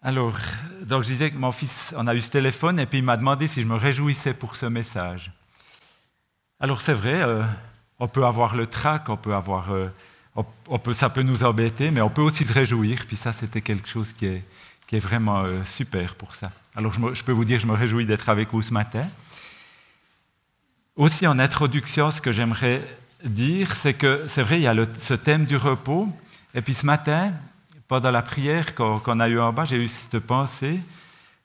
Alors, donc je disais que mon fils, on a eu ce téléphone et puis il m'a demandé si je me réjouissais pour ce message. Alors c'est vrai, euh, on peut avoir le trac, on peut avoir, euh, on, peut, ça peut nous embêter, mais on peut aussi se réjouir. Puis ça, c'était quelque chose qui est, qui est vraiment euh, super pour ça. Alors je, peux vous dire, je me réjouis d'être avec vous ce matin. Aussi en introduction, ce que j'aimerais dire, c'est que c'est vrai, il y a ce thème du repos. Et puis ce matin, pendant la prière qu'on a eue en bas, j'ai eu cette pensée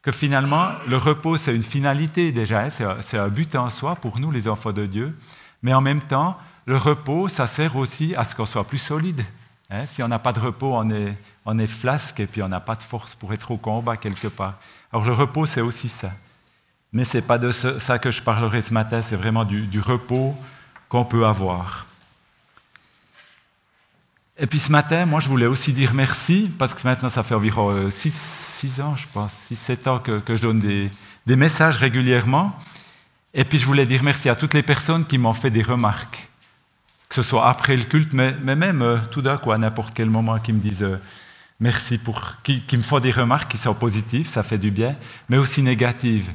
que finalement, le repos, c'est une finalité déjà, hein, c'est un but en soi pour nous, les enfants de Dieu. Mais en même temps, le repos, ça sert aussi à ce qu'on soit plus solide. Hein. Si on n'a pas de repos, on est, on est flasque et puis on n'a pas de force pour être au combat quelque part. Alors le repos, c'est aussi ça. Mais ce n'est pas de ça que je parlerai ce matin, c'est vraiment du repos qu'on peut avoir. Et puis ce matin, moi, je voulais aussi dire merci, parce que maintenant, ça fait environ 6 euh, ans, je pense, 6-7 ans que, je donne des, messages régulièrement. Et puis je voulais dire merci à toutes les personnes qui m'ont fait des remarques, que ce soit après le culte, mais, même euh, tout d'un coup, à n'importe quel moment, qui me disent euh, merci, pour, qui, qui, me font des remarques qui sont positives, ça fait du bien, mais aussi négatives.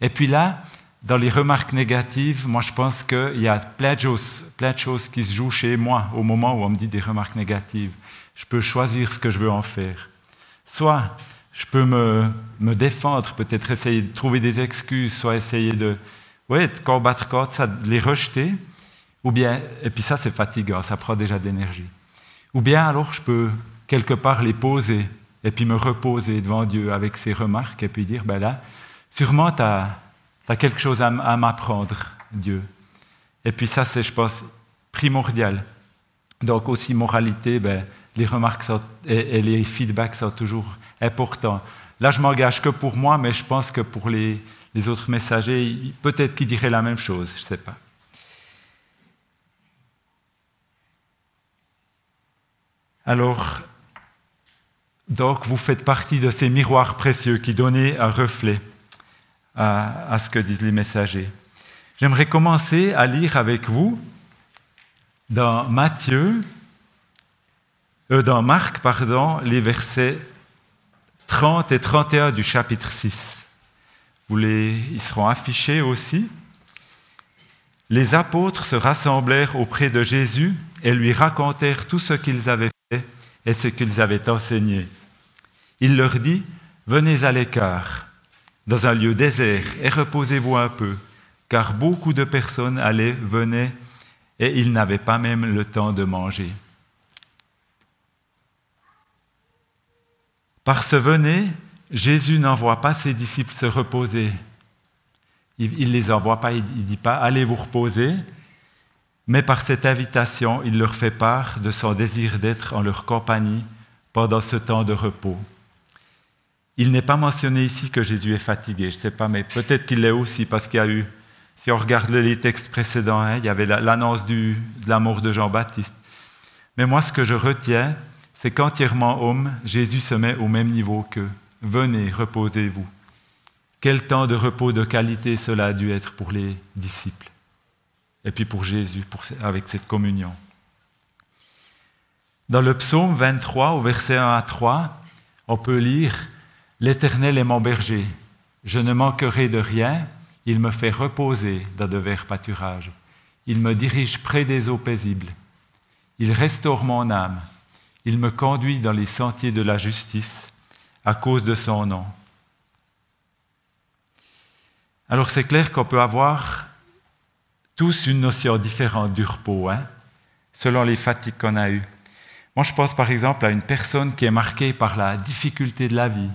Et puis là, dans les remarques négatives, moi je pense qu'il y a plein de, choses, plein de choses qui se jouent chez moi au moment où on me dit des remarques négatives. Je peux choisir ce que je veux en faire. Soit je peux me, défendre, peut-être essayer de trouver des excuses, soit essayer de, ouais, de combattre contre ça, de les rejeter, ou bien, et puis ça c'est fatigant, ça prend déjà de l'énergie. Ou bien alors je peux quelque part les poser et puis me reposer devant Dieu avec ces remarques et puis dire, ben là, sûrement tu as tu as quelque chose à, m'apprendre, Dieu. Et puis ça, c'est, je pense, primordial. Donc aussi, moralité, ben, les remarques et, les feedbacks sont toujours importants. Là, je m'engage que pour moi, mais je pense que pour les, les autres messagers, peut-être qu'ils diraient la même chose, je ne sais pas. Alors, donc, vous faites partie de ces miroirs précieux qui donnaient un reflet à, ce que disent les messagers. J'aimerais commencer à lire avec vous dans Matthieu, euh, dans Marc, pardon, les versets 30 et 31 du chapitre 6. Vous les, ils seront affichés aussi. Les apôtres se rassemblèrent auprès de Jésus et lui racontèrent tout ce qu'ils avaient fait et ce qu'ils avaient enseigné. Il leur dit, Venez à l'écart dans un lieu désert et reposez-vous un peu, car beaucoup de personnes allaient, venaient, et ils n'avaient pas même le temps de manger. Par ce venez, Jésus n'envoie pas ses disciples se reposer. Il ne les envoie pas, il ne dit pas allez vous reposer, mais par cette invitation, il leur fait part de son désir d'être en leur compagnie pendant ce temps de repos. Il n'est pas mentionné ici que Jésus est fatigué, je ne sais pas, mais peut-être qu'il l'est aussi parce qu'il y a eu, si on regarde les textes précédents, hein, il y avait l'annonce de l'amour de Jean-Baptiste. Mais moi, ce que je retiens, c'est qu'entièrement homme, Jésus se met au même niveau qu'eux. Venez, reposez-vous. Quel temps de repos de qualité cela a dû être pour les disciples et puis pour Jésus, avec cette communion. Dans le psaume 23, au verset 1 à 3, on peut lire L'Éternel est mon berger, je ne manquerai de rien, il me fait reposer dans de verts pâturages, il me dirige près des eaux paisibles, il restaure mon âme, il me conduit dans les sentiers de la justice à cause de son nom. Alors c'est clair qu'on peut avoir tous une notion différente du repos, hein, selon les fatigues qu'on a eues. Moi, je pense par exemple à une personne qui est marquée par la difficulté de la vie,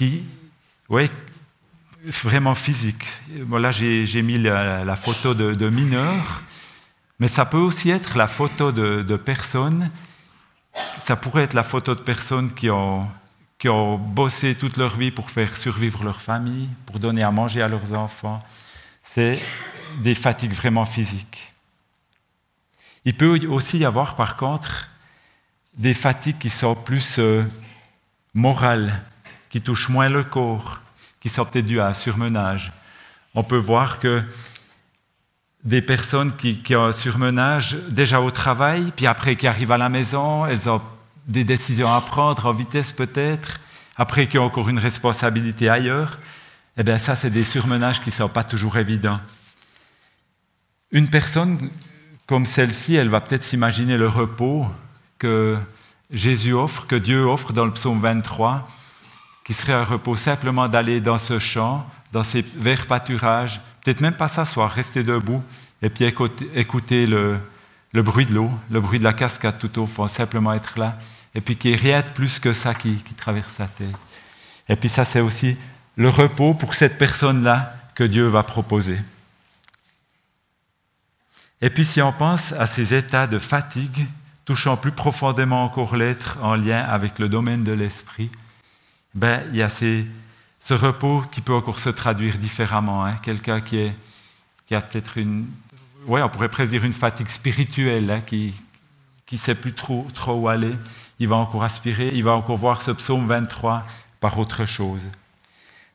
qui, ouais, vraiment physique. là, j'ai mis la, photo de, mineurs, mais ça peut aussi être la photo de, personnes. Ça pourrait être la photo de personnes qui ont, qui ont bossé toute leur vie pour faire survivre leur famille, pour donner à manger à leurs enfants. C'est des fatigues vraiment physiques. Il peut aussi y avoir, par contre, des fatigues qui sont plus euh, morales, qui touchent moins le corps, qui sont peut-être dues à un surmenage. On peut voir que des personnes qui, ont un surmenage déjà au travail, puis après qui arrivent à la maison, elles ont des décisions à prendre en vitesse peut-être, après qui ont encore une responsabilité ailleurs, eh bien ça, c'est des surmenages qui ne sont pas toujours évidents. Une personne comme celle-ci, elle va peut-être s'imaginer le repos que Jésus offre, que Dieu offre dans le psaume 23, qui serait un repos simplement d'aller dans ce champ, dans ces verts pâturages, peut-être même pas s'asseoir, rester debout, et puis écouter le, bruit de l'eau, le bruit de la cascade tout au fond, simplement être là, et puis qu'il n'y ait rien de plus que ça qui, qui traverse sa tête. Et puis ça, c'est aussi le repos pour cette personne-là que Dieu va proposer. Et puis si on pense à ces états de fatigue, touchant plus profondément encore l'être en lien avec le domaine de l'esprit, ben, il y a ce repos qui peut encore se traduire différemment. Hein. Quelqu'un qui, a peut-être une, ouais, on pourrait presque dire une fatigue spirituelle, hein, qui ne sait plus trop, trop où aller, il va encore aspirer, il va encore voir ce psaume 23 par autre chose.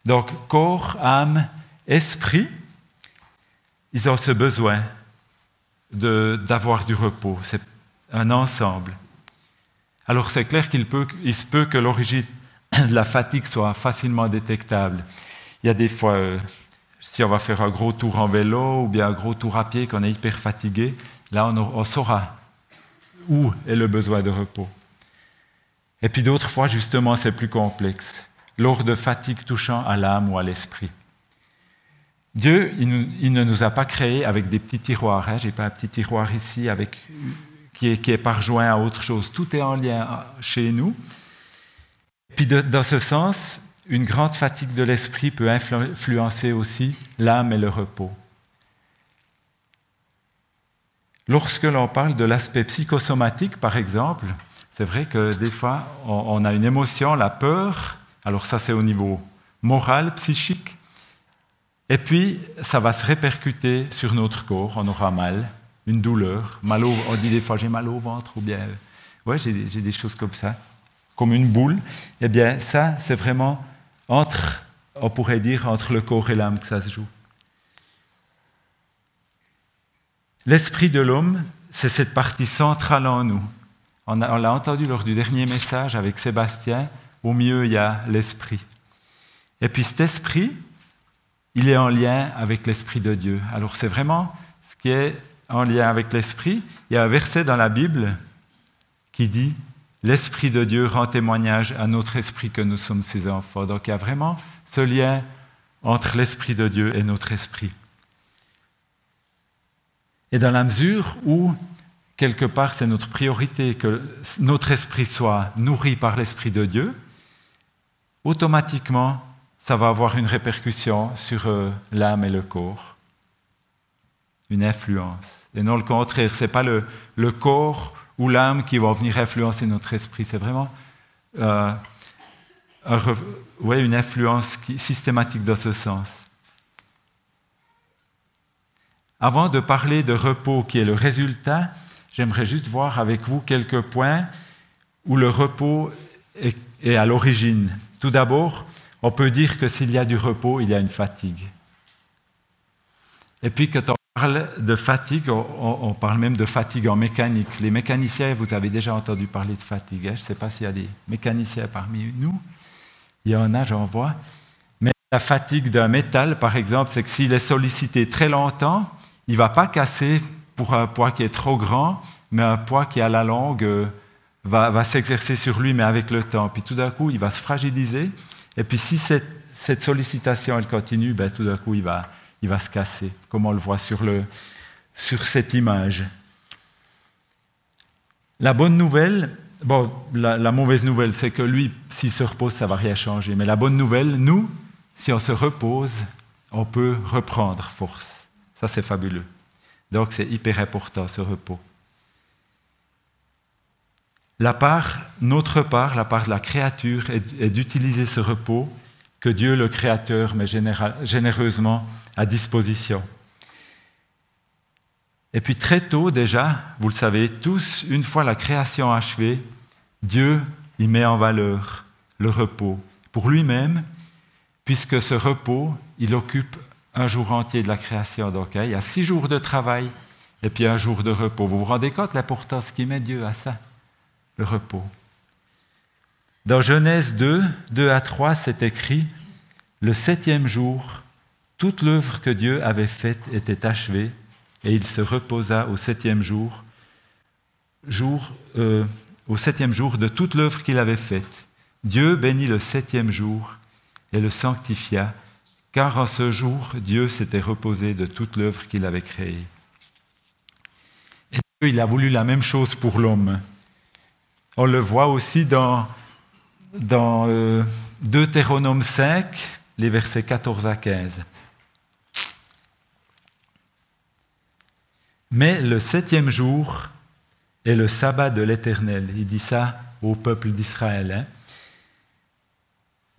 Donc, corps, âme, esprit, ils ont ce besoin d'avoir du repos. C'est un ensemble. Alors, c'est clair qu'il il se peut que l'origine la fatigue soit facilement détectable. Il y a des fois, euh, si on va faire un gros tour en vélo ou bien un gros tour à pied, qu'on est hyper fatigué, là, on, saura où est le besoin de repos. Et puis d'autres fois, justement, c'est plus complexe lors de fatigue touchant à l'âme ou à l'esprit. Dieu, il, ne nous a pas créés avec des petits tiroirs. Hein. Je n'ai pas un petit tiroir ici avec, qui, est, qui est à autre chose. Tout est en lien chez nous. Puis dans ce sens, une grande fatigue de l'esprit peut influencer aussi l'âme et le repos. Lorsque l'on parle de l'aspect psychosomatique, par exemple, c'est vrai que des fois, on a une émotion, la peur, alors ça, c'est au niveau moral, psychique. Et puis, ça va se répercuter sur notre corps. On aura mal, une douleur. Mal on dit des fois, j'ai mal au ventre, ou bien, ouais, j'ai des choses comme ça, comme une boule. Eh bien, ça, c'est vraiment entre, on pourrait dire, entre le corps et l'âme que ça se joue. L'esprit de l'homme, c'est cette partie centrale en nous. On l'a entendu lors du dernier message avec Sébastien. Au mieux, il y a l'esprit. Et puis cet esprit, il est en lien avec l'esprit de Dieu. Alors c'est vraiment ce qui est en lien avec l'esprit. Il y a un verset dans la Bible qui dit L'esprit de Dieu rend témoignage à notre esprit que nous sommes ses enfants. Donc il y a vraiment ce lien entre l'esprit de Dieu et notre esprit. Et dans la mesure où quelque part c'est notre priorité que notre esprit soit nourri par l'esprit de Dieu, automatiquement, ça va avoir une répercussion sur euh, l'âme et le corps, une influence. Et non le contraire, ce n'est pas le, corps ou l'âme qui va venir influencer notre esprit, c'est vraiment euh, une influence systématique dans ce sens. Avant de parler de repos qui est le résultat, j'aimerais juste voir avec vous quelques points où le repos est à l'origine. Tout d'abord, on peut dire que s'il y a du repos, il y a une fatigue. Et puis quand on parle de fatigue, on, parle même de fatigue en mécanique. Les mécaniciens, vous avez déjà entendu parler de fatigue. Hein. Je ne sais pas s'il y a des mécaniciens parmi nous. Il y en a, j'en vois. Mais la fatigue d'un métal, par exemple, c'est que s'il est sollicité très longtemps, il ne va pas casser pour un poids qui est trop grand, mais un poids qui, à la longue, euh, va, s'exercer sur lui, mais avec le temps. Puis tout d'un coup, il va se fragiliser. Et puis si cette, sollicitation, elle continue, ben, tout d'un coup, il va, il va se casser, comme on le voit sur, le, sur cette image. La bonne nouvelle, bon, la, mauvaise nouvelle, c'est que lui, s'il se repose, ça ne va rien changer. Mais la bonne nouvelle, nous, si on se repose, on peut reprendre force. Ça, c'est fabuleux. Donc, c'est hyper important, ce repos. La part, notre part, la part de la créature est, d'utiliser ce repos que Dieu le Créateur met généreusement à disposition. Et puis très tôt déjà, vous le savez tous, une fois la création achevée, Dieu y met en valeur le repos pour lui-même, puisque ce repos, il occupe un jour entier de la création. Donc hein, il y a six jours de travail et puis un jour de repos. Vous vous rendez compte l'importance qu'il met Dieu à ça le repos. Dans Genèse 2, 2 à 3, c'est écrit, le septième jour, toute l'œuvre que Dieu avait faite était achevée, et il se reposa au septième jour, jour euh, au septième jour de toute l'œuvre qu'il avait faite. Dieu bénit le septième jour et le sanctifia, car en ce jour, Dieu s'était reposé de toute l'œuvre qu'il avait créée. Et Dieu, a voulu la même chose pour l'homme. On le voit aussi dans, dans euh, Deutéronome 5, les versets 14 à 15. Mais le septième jour est le sabbat de l'Éternel. Il dit ça au peuple d'Israël. Hein.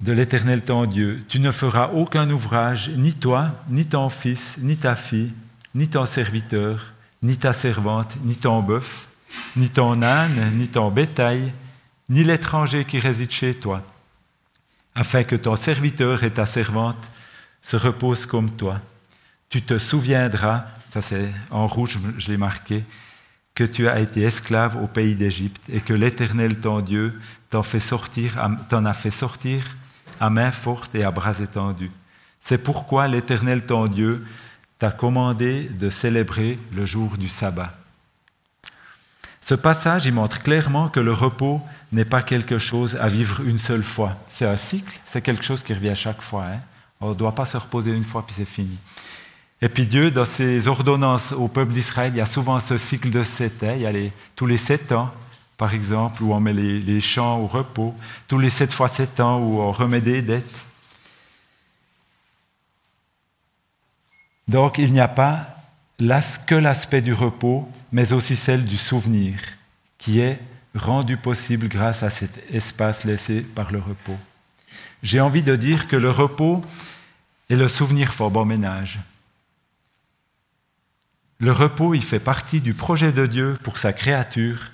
de l'Éternel ton Dieu. Tu ne feras aucun ouvrage, ni toi, ni ton fils, ni ta fille, ni ton serviteur, ni ta servante, ni ton bœuf, ni ton âne, ni ton bétail, ni l'étranger qui réside chez toi, afin que ton serviteur et ta servante se reposent comme toi. Tu te souviendras ça c'est en rouge, je l'ai marqué, que tu as été esclave au pays d'Égypte et que l'Éternel ton Dieu t'en a fait sortir à main forte et à bras étendus. C'est pourquoi l'Éternel ton Dieu t'a commandé de célébrer le jour du sabbat. Ce passage, il montre clairement que le repos n'est pas quelque chose à vivre une seule fois. C'est un cycle, c'est quelque chose qui revient chaque fois. Hein. On ne doit pas se reposer une fois puis c'est fini. Et puis Dieu, dans ses ordonnances au peuple d'Israël, il y a souvent ce cycle de sept ans. Il y a tous les sept ans, par exemple, où on met les, champs au repos, tous les sept fois sept ans où on remet des dettes. Donc il n'y a pas que l'aspect du repos, mais aussi celle du souvenir, qui est rendu possible grâce à cet espace laissé par le repos. J'ai envie de dire que le repos est le souvenir fort bon ménage. Le repos, il fait partie du projet de Dieu pour sa créature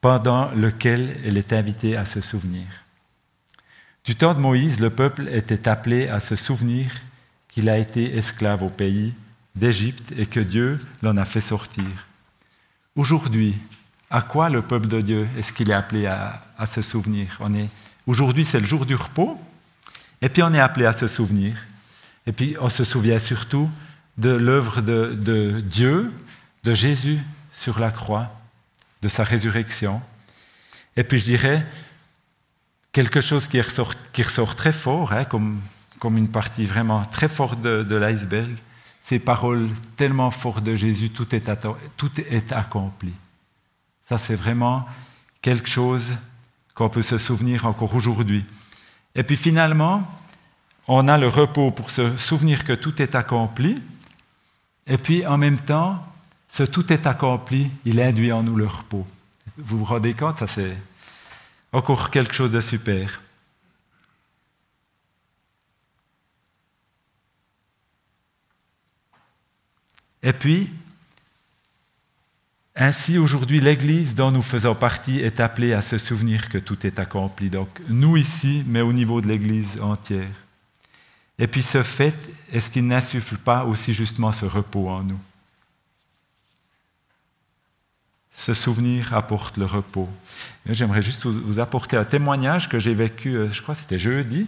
pendant lequel elle est invitée à se souvenir. Du temps de Moïse, le peuple était appelé à se souvenir qu'il a été esclave au pays d'Égypte et que Dieu l'en a fait sortir. Aujourd'hui, à quoi le peuple de Dieu est-ce qu'il est appelé à, se souvenir? Aujourd'hui, c'est le jour du repos, et puis on est appelé à se souvenir. Et puis on se souvient surtout de l'œuvre de, Dieu, de Jésus sur la croix, de sa résurrection. Et puis je dirais quelque chose qui ressort, très fort, hein, comme, une partie vraiment très forte de, l'iceberg, ces paroles tellement fortes de Jésus, tout est, accompli. Ça, c'est vraiment quelque chose qu'on peut se souvenir encore aujourd'hui. Et puis finalement, on a le repos pour se souvenir que tout est accompli, et puis, en même temps, ce tout est accompli, il induit en nous le repos. Vous vous rendez compte, ça c'est encore quelque chose de super. Et puis, ainsi aujourd'hui, l'Église dont nous faisons partie est appelée à se souvenir que tout est accompli. Donc, nous ici, mais au niveau de l'Église entière. Et puis ce fait, est-ce qu'il n'insuffle pas aussi justement ce repos en nous? Ce souvenir apporte le repos. J'aimerais juste vous apporter un témoignage que j'ai vécu, euh, je crois que c'était jeudi.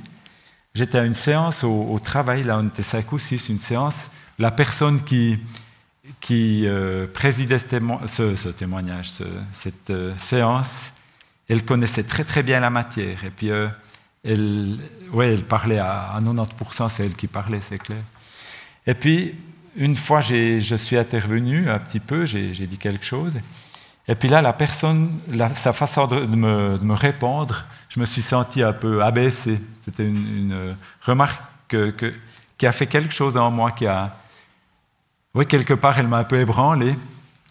J'étais à une séance au, travail, là on était cinq ou six, une séance. La personne qui, euh, présidait ce, témoignage, cette euh, séance, elle connaissait très très bien la matière. Et puis elle, ouais, elle parlait à, 90%, c'est elle qui parlait, c'est clair. Et puis, une fois, je suis intervenu un petit peu, j'ai dit quelque chose. Et puis là, la personne, sa façon de me, répondre, je me suis senti un peu abaissé. C'était une, remarque qui a fait quelque chose en moi, qui a... Oui, quelque part, elle m'a un peu ébranlé.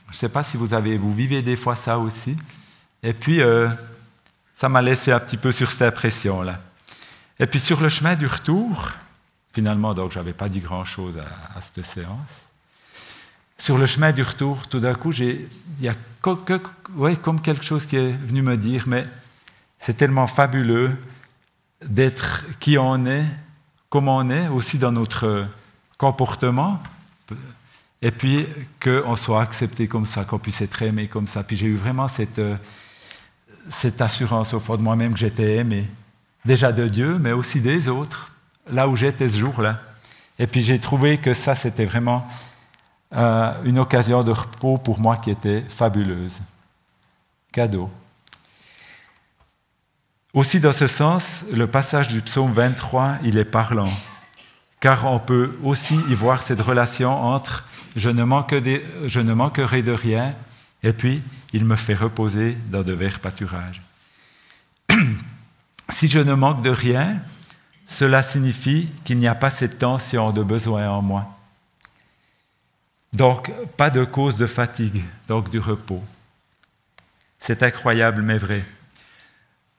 Je ne sais pas si vous, avez, vous vivez des fois ça aussi. Et puis, euh, ça m'a laissé un petit peu sur cette impression-là. Et puis sur le chemin du retour, finalement, donc je n'avais pas dit grand-chose à, cette séance. Sur le chemin du retour, tout d'un coup, il y a comme quelque chose qui est venu me dire, mais c'est tellement fabuleux d'être qui on est, comme on est, aussi dans notre comportement, et puis qu'on soit accepté comme ça, qu'on puisse être aimé comme ça. Puis j'ai eu vraiment cette, cette assurance au fond de moi-même que j'étais aimé, déjà de Dieu, mais aussi des autres, là où j'étais ce jour-là. Et puis j'ai trouvé que ça, c'était vraiment euh, une occasion de repos pour moi qui était fabuleuse. Cadeau. Aussi dans ce sens, le passage du psaume 23, il est parlant, car on peut aussi y voir cette relation entre je ne, manquerai de rien et puis il me fait reposer dans de verts pâturages. si je ne manque de rien, cela signifie qu'il n'y a pas cette tension de besoin en moi. Donc, pas de cause de fatigue, donc du repos. C'est incroyable, mais vrai.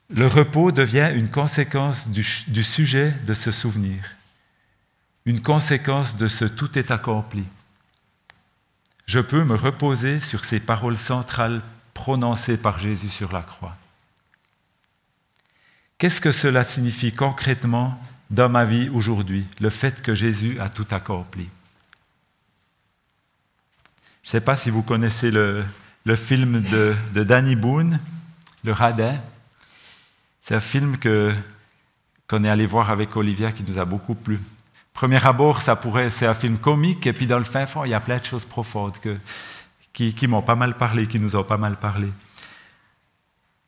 Le repos devient une conséquence du, sujet de ce souvenir, une conséquence de ce tout est accompli. Je peux me reposer sur ces paroles centrales prononcées par Jésus sur la croix. Qu'est-ce que cela signifie concrètement dans ma vie aujourd'hui, le fait que Jésus a tout accompli? Je ne sais pas si vous connaissez le, film de, Danny Boone, Le Radin. C'est un film que, qu'on est allé voir avec Olivia qui nous a beaucoup plu. Premier abord, ça pourrait, c'est un film comique, et puis dans le fin fond, il y a plein de choses profondes qui, m'ont pas mal parlé, qui nous ont pas mal parlé.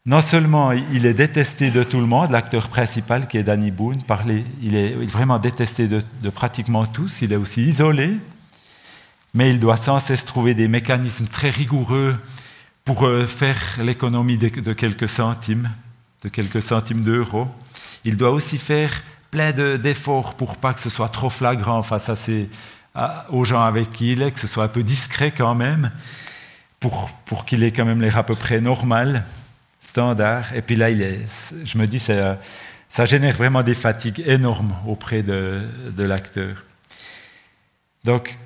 Non seulement il est détesté de tout le monde, l'acteur principal qui est Danny Boone, il est vraiment détesté de, pratiquement tous, il est aussi isolé, mais il doit sans cesse trouver des mécanismes très rigoureux pour euh, faire l'économie de, quelques centimes, de quelques centimes d'euros. Il doit aussi faire plein d'efforts pour pas que ce soit trop flagrant face aux gens avec qui il est, que ce soit un peu discret quand même, pour, pour qu'il ait quand même l'air à peu près normal standard. Et puis là, il je me dis, ça, ça génère vraiment des fatigues énormes auprès de, de l'acteur. Donc,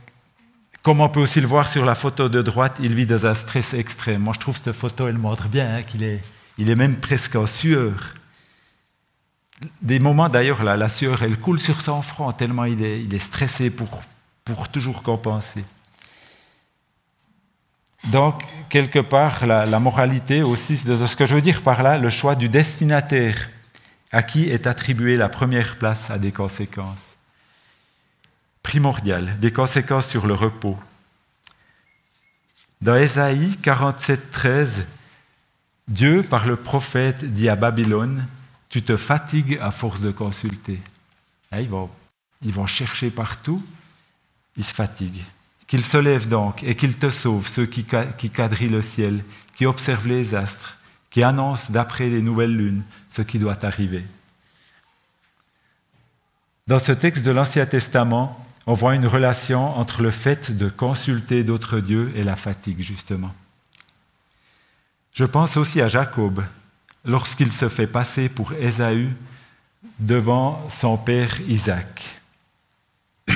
comme on peut aussi le voir sur la photo de droite, il vit dans un stress extrême. Moi, je trouve cette photo, elle montre bien hein, qu'il est, il est même presque en sueur. Des moments d'ailleurs, la, sueur, elle coule sur son front tellement il est, stressé pour, toujours compenser. Donc, quelque part, la, moralité aussi, ce que je veux dire par là, le choix du destinataire à qui est attribuée la première place a des conséquences primordiales, des conséquences sur le repos. Dans Ésaïe 47, 13, Dieu, par le prophète, dit à Babylone, tu te fatigues à force de consulter. Hein, ils, vont, ils vont chercher partout, ils se fatiguent. Qu'il se lève donc et qu'il te sauve, ceux qui, quadrillent le ciel, qui observent les astres, qui annoncent d'après les nouvelles lunes ce qui doit arriver. Dans ce texte de l'Ancien Testament, on voit une relation entre le fait de consulter d'autres dieux et la fatigue, justement. Je pense aussi à Jacob, lorsqu'il se fait passer pour Ésaü devant son père Isaac.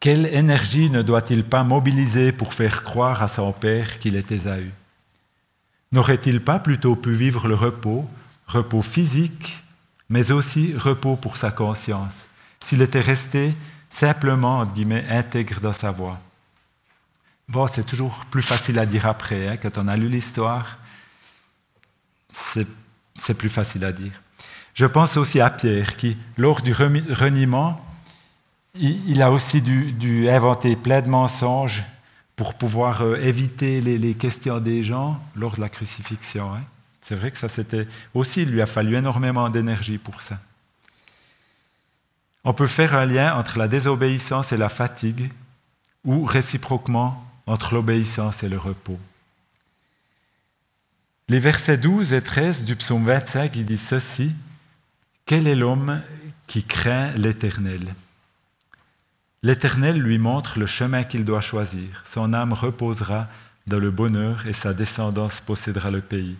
Quelle énergie ne doit-il pas mobiliser pour faire croire à son père qu'il est Ésaü? N'aurait-il pas plutôt pu vivre le repos, repos physique, mais aussi repos pour sa conscience, s'il était resté simplement, entre guillemets, intègre dans sa voix Bon, c'est toujours plus facile à dire après, hein, quand on a lu l'histoire, c'est plus facile à dire. Je pense aussi à Pierre qui, lors du reniement, il, a aussi dû, inventer plein de mensonges pour pouvoir euh, éviter les, questions des gens lors de la crucifixion. Hein. C'est vrai que ça c'était aussi, il lui a fallu énormément d'énergie pour ça. On peut faire un lien entre la désobéissance et la fatigue, ou réciproquement entre l'obéissance et le repos. Les versets 12 et 13 du psaume 25, ils disent ceci Quel est l'homme qui craint l'Éternel? L'Éternel lui montre le chemin qu'il doit choisir. Son âme reposera dans le bonheur et sa descendance possédera le pays.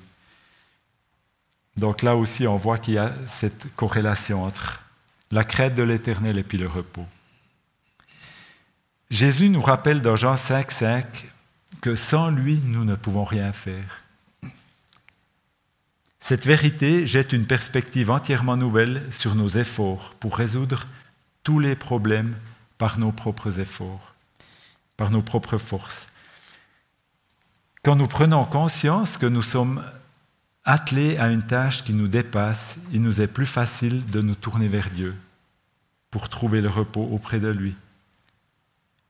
Donc là aussi, on voit qu'il y a cette corrélation entre la crête de l'Éternel et puis le repos. Jésus nous rappelle dans Jean 5, 5 que sans lui, nous ne pouvons rien faire. Cette vérité jette une perspective entièrement nouvelle sur nos efforts pour résoudre tous les problèmes par nos propres efforts, par nos propres forces. Quand nous prenons conscience que nous sommes attelés à une tâche qui nous dépasse, il nous est plus facile de nous tourner vers Dieu pour trouver le repos auprès de lui.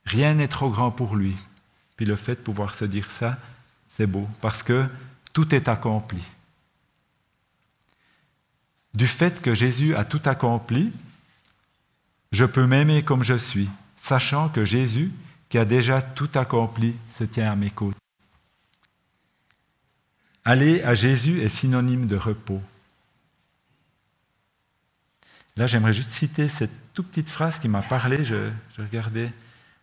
Rien n'est trop grand pour lui. Puis le fait de pouvoir se dire ça, c'est beau, parce que tout est accompli. Du fait que Jésus a tout accompli, je peux m'aimer comme je suis, sachant que Jésus, qui a déjà tout accompli, se tient à mes côtés. Aller à Jésus est synonyme de repos. Là, j'aimerais juste citer cette toute petite phrase qui m'a parlé. Je, regardais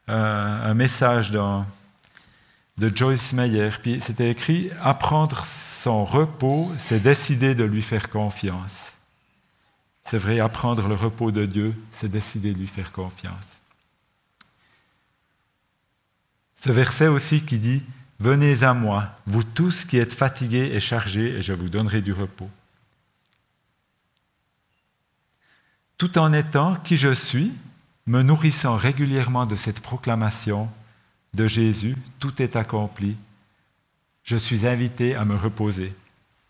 un message de Joyce Meyer. Puis c'était écrit Apprendre son repos, c'est décider de lui faire confiance. C'est vrai, apprendre le repos de Dieu, c'est décider de lui faire confiance. Ce verset aussi qui dit, Venez à moi, vous tous qui êtes fatigués et chargés, et je vous donnerai du repos. Tout en étant qui je suis, me nourrissant régulièrement de cette proclamation de Jésus, tout est accompli, je suis invité à me reposer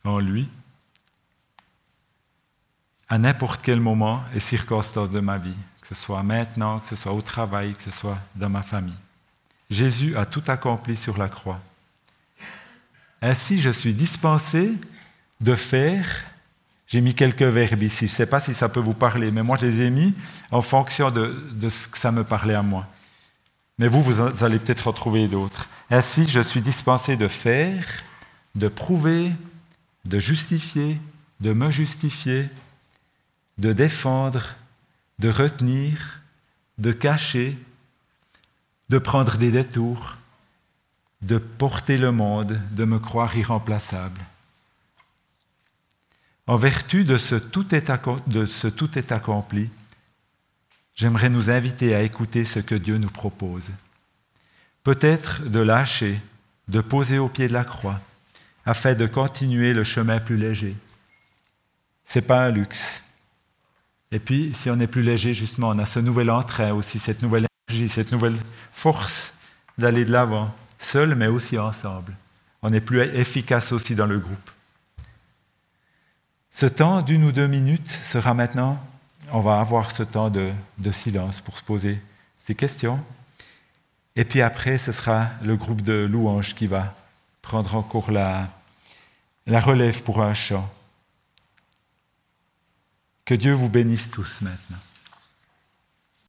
en lui à n'importe quel moment et circonstance de ma vie, que ce soit maintenant, que ce soit au travail, que ce soit dans ma famille. Jésus a tout accompli sur la croix. Ainsi, je suis dispensé de faire, j'ai mis quelques verbes ici, je ne sais pas si ça peut vous parler, mais moi je les ai mis en fonction de, ce que ça me parlait à moi. Mais vous, vous allez peut-être retrouver d'autres. Ainsi, je suis dispensé de faire, de prouver, de justifier, de me justifier, de défendre, de retenir, de cacher, de prendre des détours, de porter le monde, de me croire irremplaçable. En vertu de ce tout est, accompli, j'aimerais nous inviter à écouter ce que Dieu nous propose. Peut-être de lâcher, de poser au pied de la croix, afin de continuer le chemin plus léger. Ce n'est pas un luxe, et puis, si on est plus léger, justement, on a ce nouvel entrain aussi, cette nouvelle énergie, cette nouvelle force d'aller de l'avant, seul, mais aussi ensemble. On est plus efficace aussi dans le groupe. Ce temps d'une ou deux minutes sera maintenant, on va avoir ce temps de, silence pour se poser ces questions. Et puis après, ce sera le groupe de louanges qui va prendre encore la, la relève pour un chant. Que Dieu vous bénisse tous maintenant.